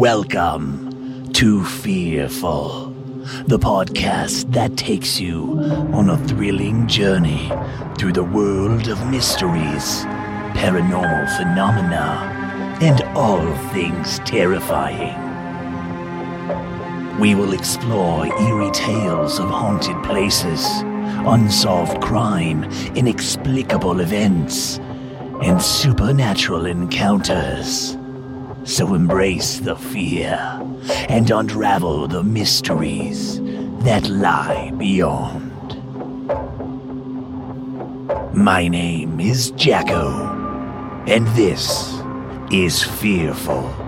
Welcome to Fearful, the podcast that takes you on a thrilling journey through the world of mysteries, paranormal phenomena, and all things terrifying. We will explore eerie tales of haunted places, unsolved crime, inexplicable events, and supernatural encounters. So embrace the fear and unravel the mysteries that lie beyond. My name is Jacko, and this is Fearful.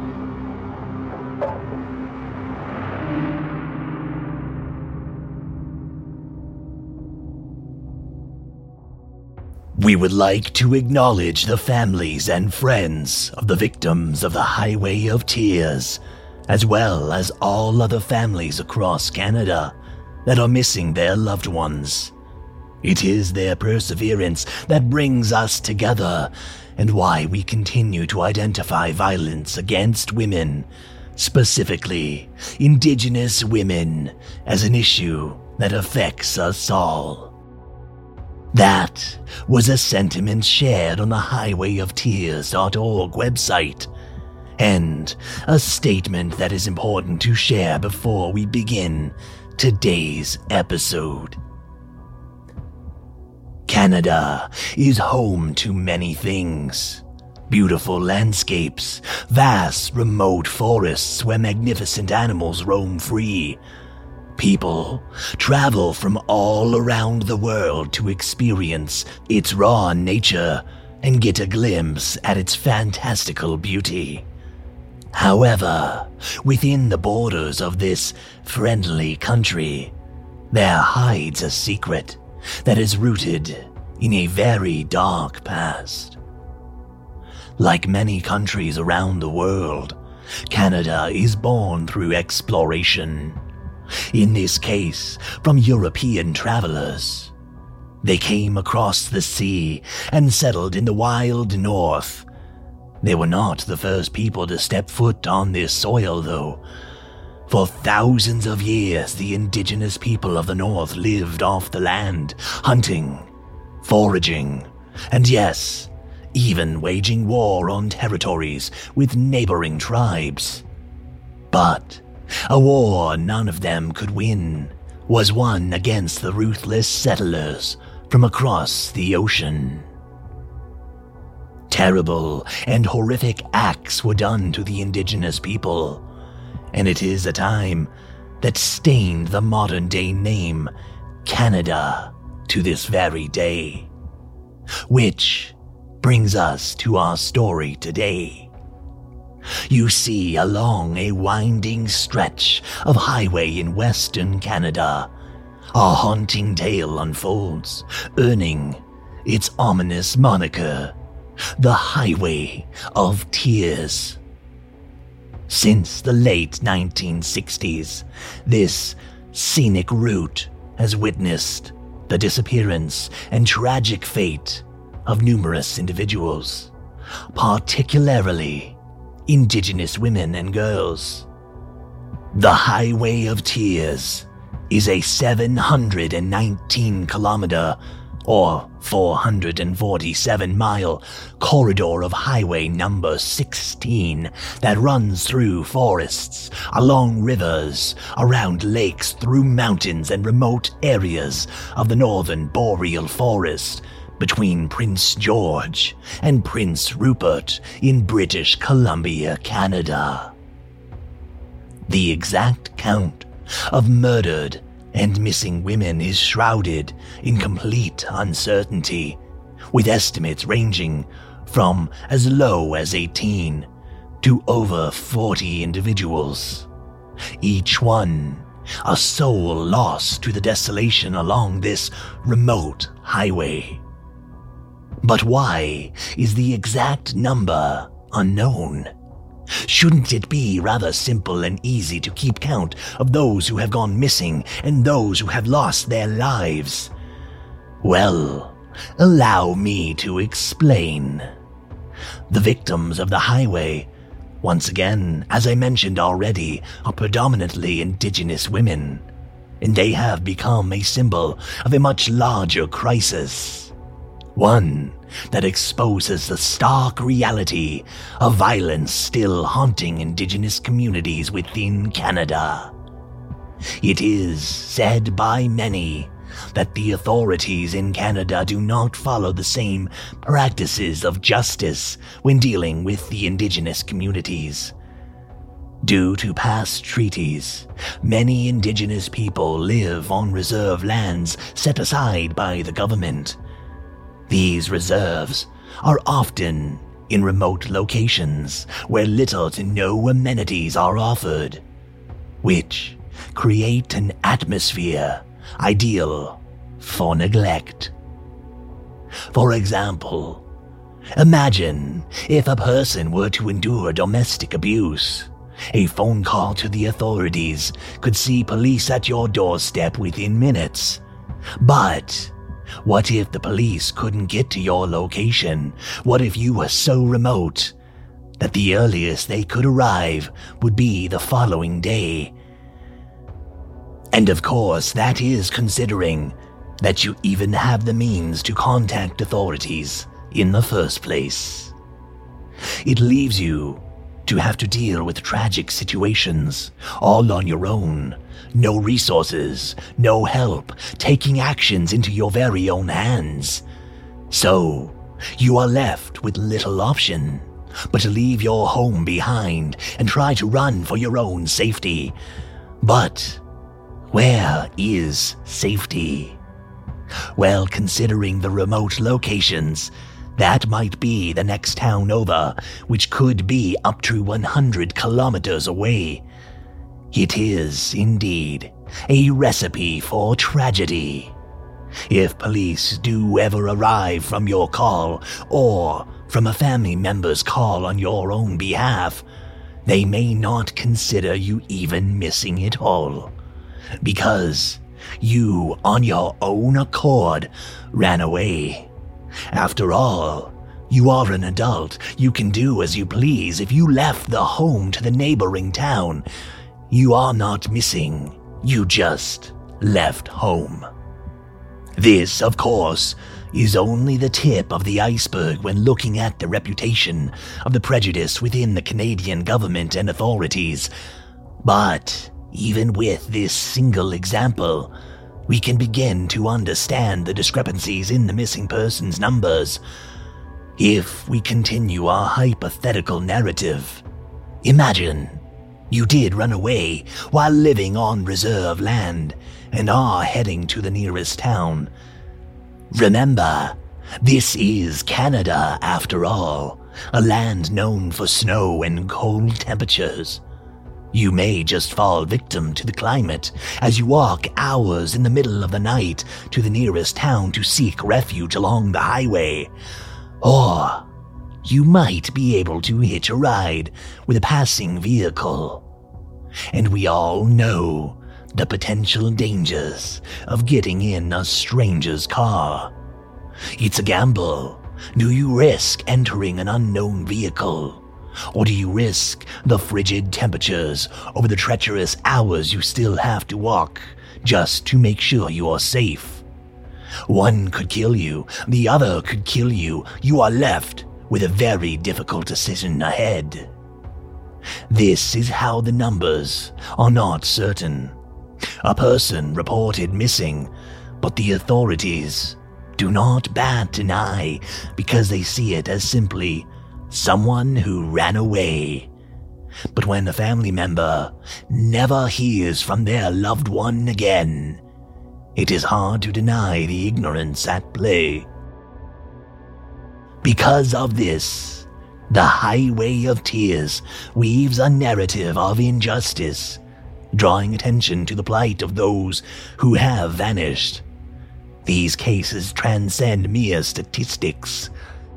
We would like to acknowledge the families and friends of the victims of the Highway of Tears, as well as all other families across Canada that are missing their loved ones. It is their perseverance that brings us together and why we continue to identify violence against women, specifically Indigenous women, as an issue that affects us all. That was a sentiment shared on the highwayoftears.org website, and a statement that is important to share before we begin today's episode. Canada is home to many things. Beautiful landscapes, vast remote forests where magnificent animals roam free, People travel from all around the world to experience its raw nature and get a glimpse at its fantastical beauty. However, within the borders of this friendly country, there hides a secret that is rooted in a very dark past. Like many countries around the world, Canada is born through exploration in this case from European travelers. They came across the sea and settled in the wild north. They were not the first people to step foot on this soil, though. For thousands of years, the indigenous people of the north lived off the land, hunting, foraging, and yes, even waging war on territories with neighboring tribes. But a war none of them could win was won against the ruthless settlers from across the ocean. Terrible and horrific acts were done to the indigenous people, and it is a time that stained the modern day name Canada to this very day. Which brings us to our story today. You see along a winding stretch of highway in western Canada, a haunting tale unfolds, earning its ominous moniker, the Highway of Tears. Since the late 1960s, this scenic route has witnessed the disappearance and tragic fate of numerous individuals, particularly indigenous women and girls. The Highway of Tears is a 719 kilometer or 447 mile corridor of highway number 16 that runs through forests, along rivers, around lakes, through mountains and remote areas of the northern boreal forest between Prince George and Prince Rupert in British Columbia, Canada. The exact count of murdered and missing women is shrouded in complete uncertainty, with estimates ranging from as low as 18 to over 40 individuals. Each one a soul lost to the desolation along this remote highway. But why is the exact number unknown? Shouldn't it be rather simple and easy to keep count of those who have gone missing and those who have lost their lives? Well, allow me to explain. The victims of the highway, once again, as I mentioned already, are predominantly indigenous women, and they have become a symbol of a much larger crisis. One that exposes the stark reality of violence still haunting indigenous communities within Canada. It is said by many that the authorities in Canada do not follow the same practices of justice when dealing with the indigenous communities. Due to past treaties, many indigenous people live on reserve lands set aside by the government these reserves are often in remote locations where little to no amenities are offered, which create an atmosphere ideal for neglect. For example, imagine if a person were to endure domestic abuse. A phone call to the authorities could see police at your doorstep within minutes. But what if the police couldn't get to your location? What if you were so remote that the earliest they could arrive would be the following day? And of course, that is considering that you even have the means to contact authorities in the first place. It leaves you to have to deal with tragic situations all on your own. No resources, no help, taking actions into your very own hands. So, you are left with little option but to leave your home behind and try to run for your own safety. But where is safety? Well, considering the remote locations, that might be the next town over, which could be up to 100 kilometers away. It is, indeed, a recipe for tragedy. If police do ever arrive from your call, or from a family member's call on your own behalf, they may not consider you even missing at all. Because you, on your own accord, ran away. After all, you are an adult. You can do as you please. If you left the home to the neighboring town, you are not missing. You just left home. This, of course, is only the tip of the iceberg when looking at the reputation of the prejudice within the Canadian government and authorities. But even with this single example, we can begin to understand the discrepancies in the missing persons numbers. If we continue our hypothetical narrative, imagine you did run away while living on reserve land and are heading to the nearest town. Remember, this is Canada after all, a land known for snow and cold temperatures. You may just fall victim to the climate as you walk hours in the middle of the night to the nearest town to seek refuge along the highway. Or you might be able to hitch a ride with a passing vehicle. And we all know the potential dangers of getting in a stranger's car. It's a gamble. Do you risk entering an unknown vehicle? Or do you risk the frigid temperatures over the treacherous hours you still have to walk just to make sure you are safe? One could kill you, the other could kill you. You are left with a very difficult decision ahead. This is how the numbers are not certain. A person reported missing, but the authorities do not bat an eye because they see it as simply someone who ran away. But when a family member never hears from their loved one again, it is hard to deny the ignorance at play. Because of this, the Highway of Tears weaves a narrative of injustice, drawing attention to the plight of those who have vanished. These cases transcend mere statistics.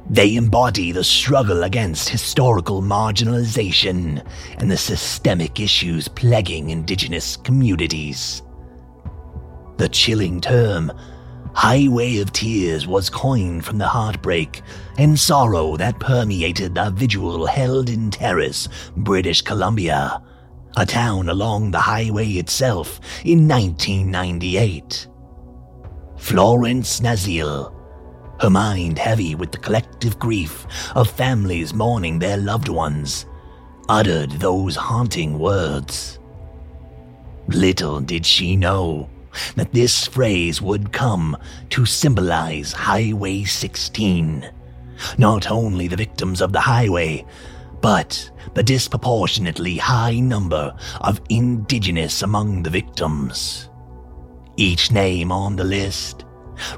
They embody the struggle against historical marginalization and the systemic issues plaguing indigenous communities. The chilling term, Highway of Tears, was coined from the heartbreak and sorrow that permeated the vigil held in Terrace, British Columbia, a town along the highway itself in 1998. Florence Naziel, her mind heavy with the collective grief of families mourning their loved ones, uttered those haunting words. Little did she know that this phrase would come to symbolize Highway 16. Not only the victims of the highway, but the disproportionately high number of indigenous among the victims. Each name on the list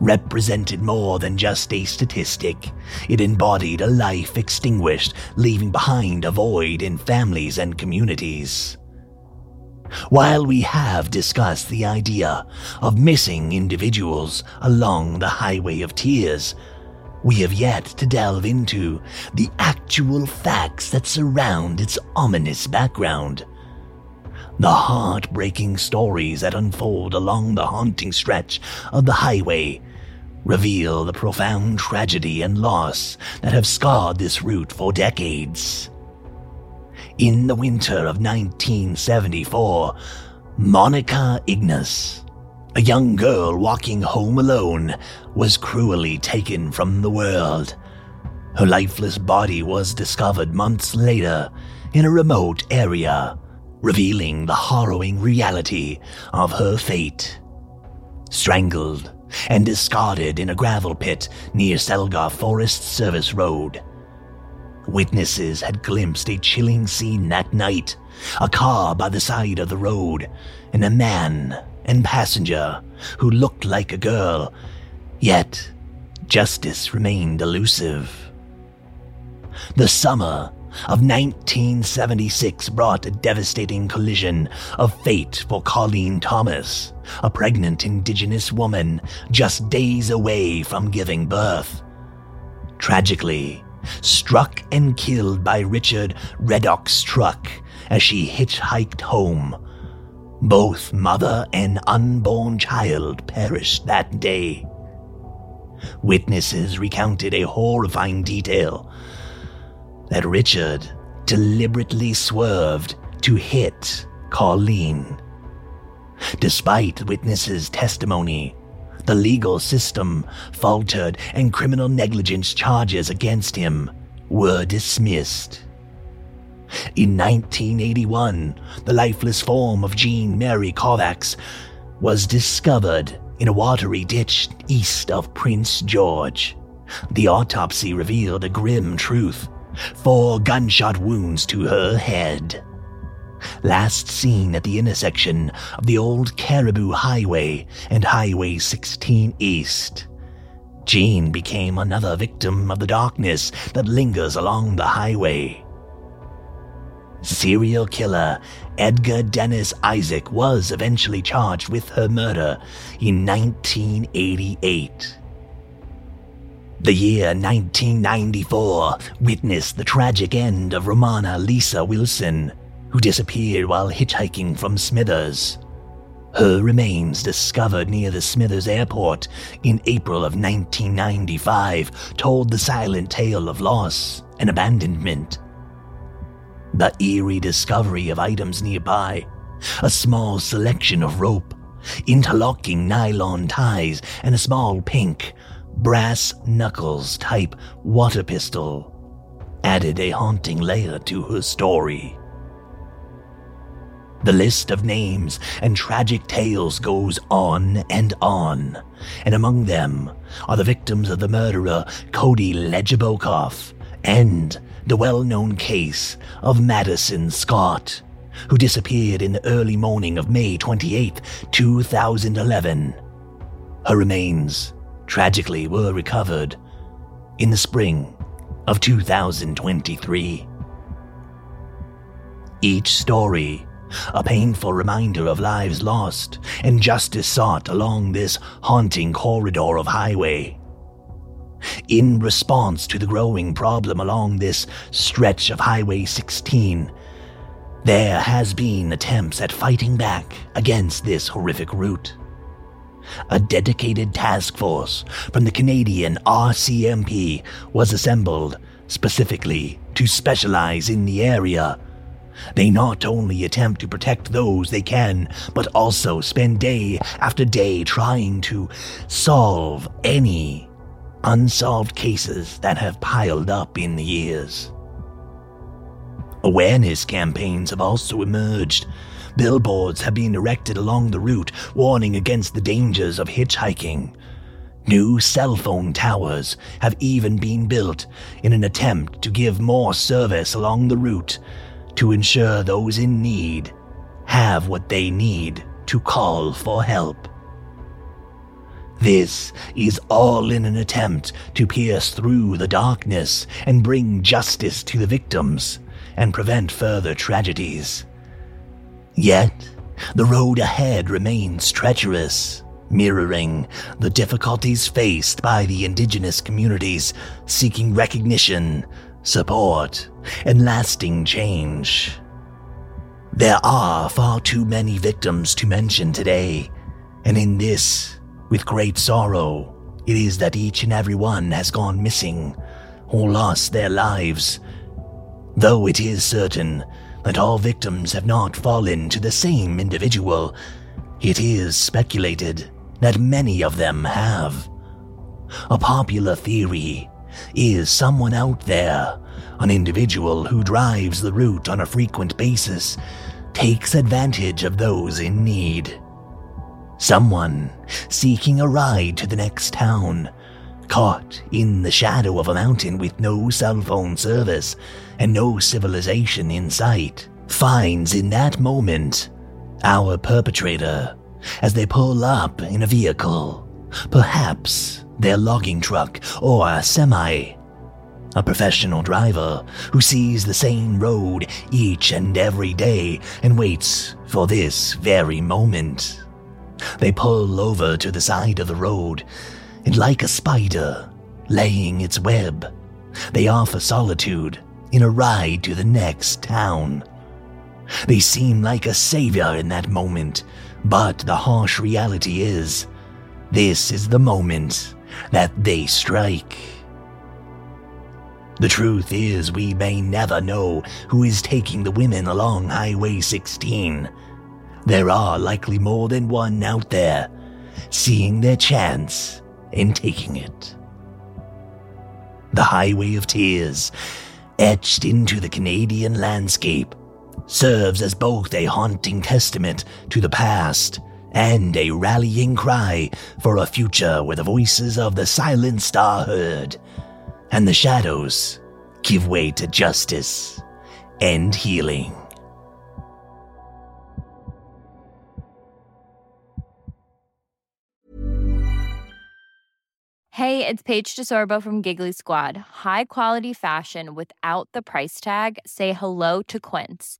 represented more than just a statistic. It embodied a life extinguished, leaving behind a void in families and communities. While we have discussed the idea of missing individuals along the Highway of Tears, we have yet to delve into the actual facts that surround its ominous background. The heartbreaking stories that unfold along the haunting stretch of the highway reveal the profound tragedy and loss that have scarred this route for decades. In the winter of 1974, Monica Ignas, a young girl walking home alone, was cruelly taken from the world. Her lifeless body was discovered months later in a remote area, revealing the harrowing reality of her fate. Strangled and discarded in a gravel pit near Selgar Forest Service Road. Witnesses had glimpsed a chilling scene that night a car by the side of the road, and a man and passenger who looked like a girl, yet justice remained elusive. The summer of 1976 brought a devastating collision of fate for Colleen Thomas, a pregnant Indigenous woman just days away from giving birth. Tragically, struck and killed by Richard Reddock's truck as she hitchhiked home. Both mother and unborn child perished that day. Witnesses recounted a horrifying detail that Richard deliberately swerved to hit Colleen. Despite witnesses' testimony, the legal system faltered and criminal negligence charges against him were dismissed. In 1981, the lifeless form of Jean Mary Kovacs was discovered in a watery ditch east of Prince George. The autopsy revealed a grim truth four gunshot wounds to her head. Last seen at the intersection of the old Cariboo Highway and Highway 16 East. Jean became another victim of the darkness that lingers along the highway. Serial killer Edgar Dennis Isaac was eventually charged with her murder in 1988. The year 1994 witnessed the tragic end of Ramona Lisa Wilson, who disappeared while hitchhiking from Smithers. Her remains discovered near the Smithers airport in April of 1995 told the silent tale of loss and abandonment. The eerie discovery of items nearby, a small selection of rope, interlocking nylon ties, and a small pink, brass knuckles type water pistol added a haunting layer to her story. The list of names and tragic tales goes on and on, and among them are the victims of the murderer Cody Legebokoff and the well known case of Madison Scott, who disappeared in the early morning of May 28, 2011. Her remains, tragically, were recovered in the spring of 2023. Each story, a painful reminder of lives lost and justice sought along this haunting corridor of highway. In response to the growing problem along this stretch of Highway 16, there has been attempts at fighting back against this horrific route a dedicated task force from the Canadian RCMP was assembled specifically to specialize in the area. They not only attempt to protect those they can, but also spend day after day trying to solve any unsolved cases that have piled up in the years. Awareness campaigns have also emerged Billboards have been erected along the route warning against the dangers of hitchhiking. New cell phone towers have even been built in an attempt to give more service along the route to ensure those in need have what they need to call for help. This is all in an attempt to pierce through the darkness and bring justice to the victims and prevent further tragedies. Yet, the road ahead remains treacherous, mirroring the difficulties faced by the indigenous communities seeking recognition, support, and lasting change. There are far too many victims to mention today, and in this, with great sorrow, it is that each and every one has gone missing or lost their lives. Though it is certain that all victims have not fallen to the same individual, it is speculated that many of them have. A popular theory is someone out there, an individual who drives the route on a frequent basis, takes advantage of those in need. Someone seeking a ride to the next town, caught in the shadow of a mountain with no cell phone service and no civilization in sight, finds in that moment our perpetrator as they pull up in a vehicle, perhaps their logging truck or a semi. A professional driver who sees the same road each and every day and waits for this very moment. They pull over to the side of the road, and like a spider laying its web, they offer solitude in a ride to the next town. They seem like a savior in that moment, but the harsh reality is, this is the moment that they strike. The truth is, we may never know who is taking the women along Highway 16. There are likely more than one out there, seeing their chance and taking it. The Highway of Tears etched into the Canadian landscape, serves as both a haunting testament to the past and a rallying cry for a future where the voices of the silenced are heard and the shadows give way to justice and healing. Hey, it's Paige DeSorbo from Giggly Squad. High quality fashion without the price tag? Say hello to Quince.